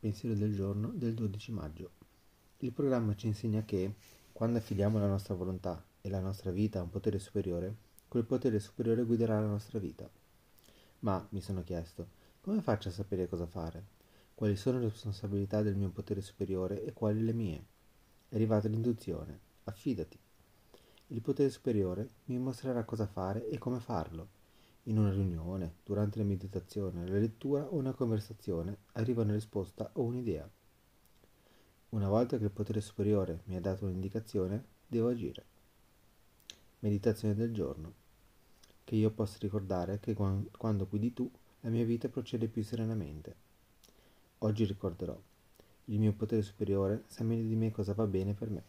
Pensiero del giorno del 12 maggio. Il programma ci insegna che, quando affidiamo la nostra volontà e la nostra vita a un potere superiore, quel potere superiore guiderà la nostra vita. Ma, mi sono chiesto, come faccio a sapere cosa fare? Quali sono le responsabilità del mio potere superiore e quali le mie? È arrivata l'intuizione. Affidati. Il potere superiore mi mostrerà cosa fare e come farlo in una riunione, durante la meditazione, la lettura o una conversazione arriva una risposta o un'idea. Una volta che il potere superiore mi ha dato un'indicazione, devo agire. Meditazione del giorno. Che io possa ricordare che quando guidi tu, la mia vita procede più serenamente. Oggi ricorderò. Il mio potere superiore sa meglio di me cosa va bene per me.